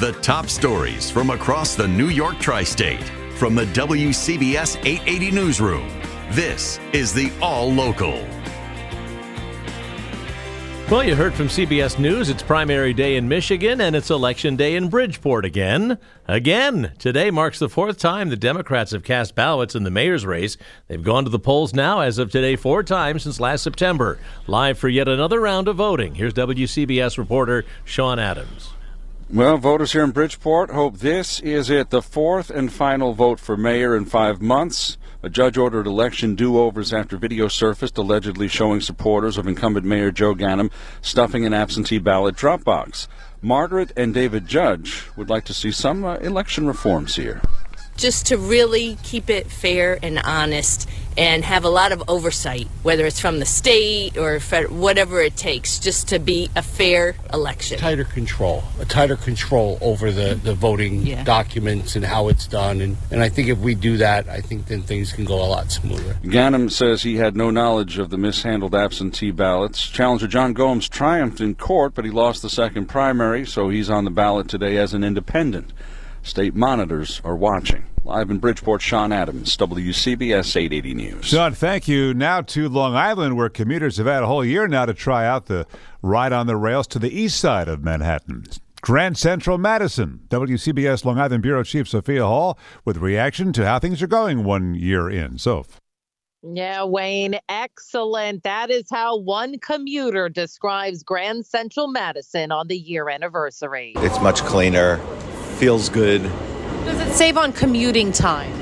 The top stories from across the New York tri state from the WCBS 880 Newsroom. This is the All Local. Well, you heard from CBS News. It's primary day in Michigan and it's election day in Bridgeport again. Again. Today marks the fourth time the Democrats have cast ballots in the mayor's race. They've gone to the polls now, as of today, four times since last September. Live for yet another round of voting. Here's WCBS reporter Sean Adams. Well, voters here in Bridgeport hope this is it, the fourth and final vote for mayor in five months. A judge ordered election do overs after video surfaced allegedly showing supporters of incumbent Mayor Joe Ganim stuffing an absentee ballot drop box. Margaret and David Judge would like to see some uh, election reforms here just to really keep it fair and honest and have a lot of oversight, whether it's from the state or whatever it takes, just to be a fair election. Tighter control, a tighter control over the, the voting yeah. documents and how it's done. And, and I think if we do that, I think then things can go a lot smoother. Ganim says he had no knowledge of the mishandled absentee ballots. Challenger John Gomes triumphed in court, but he lost the second primary, so he's on the ballot today as an independent. State monitors are watching. Live in Bridgeport, Sean Adams, WCBS 880 News. Sean, thank you. Now to Long Island, where commuters have had a whole year now to try out the ride on the rails to the east side of Manhattan. Grand Central Madison. WCBS Long Island Bureau Chief Sophia Hall with reaction to how things are going one year in. So. Yeah, Wayne, excellent. That is how one commuter describes Grand Central Madison on the year anniversary. It's much cleaner, feels good does it save on commuting time?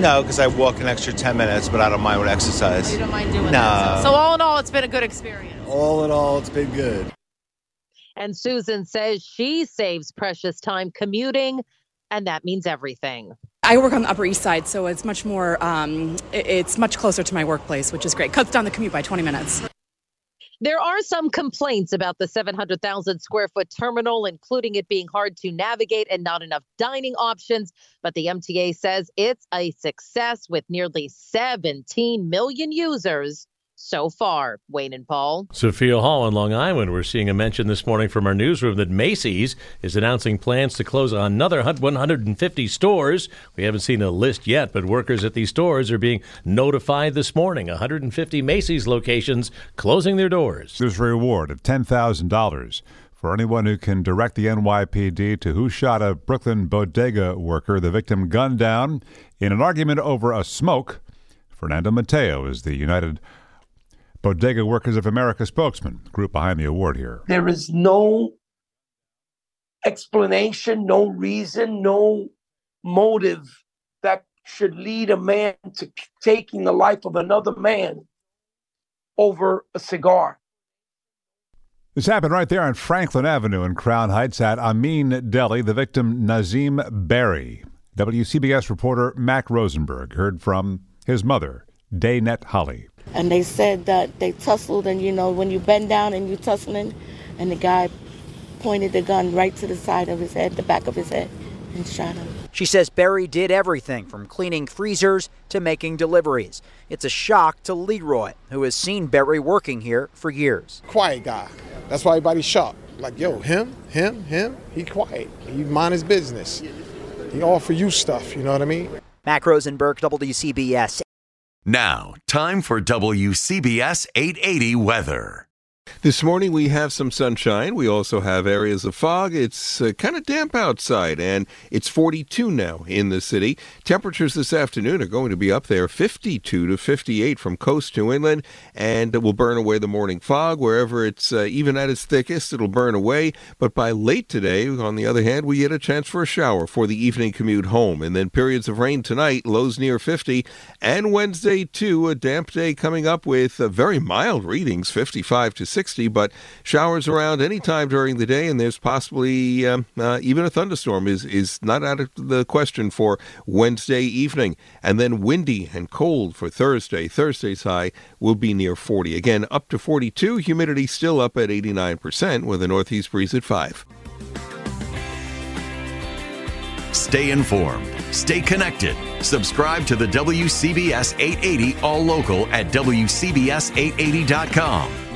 No, because I walk an extra 10 minutes, but I don't mind with exercise. Oh, you don't mind doing no. that? So, all in all, it's been a good experience. All in all, it's been good. And Susan says she saves precious time commuting, and that means everything. I work on the Upper East Side, so it's much more, um, it's much closer to my workplace, which is great. Cuts down the commute by 20 minutes. There are some complaints about the 700,000 square foot terminal, including it being hard to navigate and not enough dining options. But the MTA says it's a success with nearly 17 million users so far. Wayne and Paul. Sophia Hall in Long Island. We're seeing a mention this morning from our newsroom that Macy's is announcing plans to close another 150 stores. We haven't seen a list yet, but workers at these stores are being notified this morning. 150 Macy's locations closing their doors. There's a reward of $10,000 for anyone who can direct the NYPD to who shot a Brooklyn bodega worker. The victim gunned down in an argument over a smoke. Fernando Mateo is the United Bodega Workers of America spokesman, group behind the award here. There is no explanation, no reason, no motive that should lead a man to taking the life of another man over a cigar. This happened right there on Franklin Avenue in Crown Heights at Amin Deli. The victim, Nazim Barry. WCBS reporter Mac Rosenberg heard from his mother, Daynette Holly and they said that they tussled, and you know, when you bend down and you tussling, and the guy pointed the gun right to the side of his head, the back of his head, and shot him. She says Barry did everything from cleaning freezers to making deliveries. It's a shock to Leroy, who has seen Barry working here for years. Quiet guy. That's why everybody's shocked. Like, yo, him, him, him, he quiet. He mind his business. He offer you stuff, you know what I mean? Mac Rosenberg, WCBS now, time for WCBS 880 weather. This morning we have some sunshine. We also have areas of fog. It's uh, kind of damp outside, and it's 42 now in the city. Temperatures this afternoon are going to be up there 52 to 58 from coast to inland, and it will burn away the morning fog. Wherever it's uh, even at its thickest, it'll burn away. But by late today, on the other hand, we get a chance for a shower for the evening commute home, and then periods of rain tonight, lows near 50, and Wednesday too, a damp day coming up with uh, very mild readings, 55 to 60. 60, but showers around any time during the day, and there's possibly um, uh, even a thunderstorm is, is not out of the question for Wednesday evening. And then windy and cold for Thursday. Thursday's high will be near 40. Again, up to 42. Humidity still up at 89% with a northeast breeze at 5. Stay informed. Stay connected. Subscribe to the WCBS 880 All Local at WCBS880.com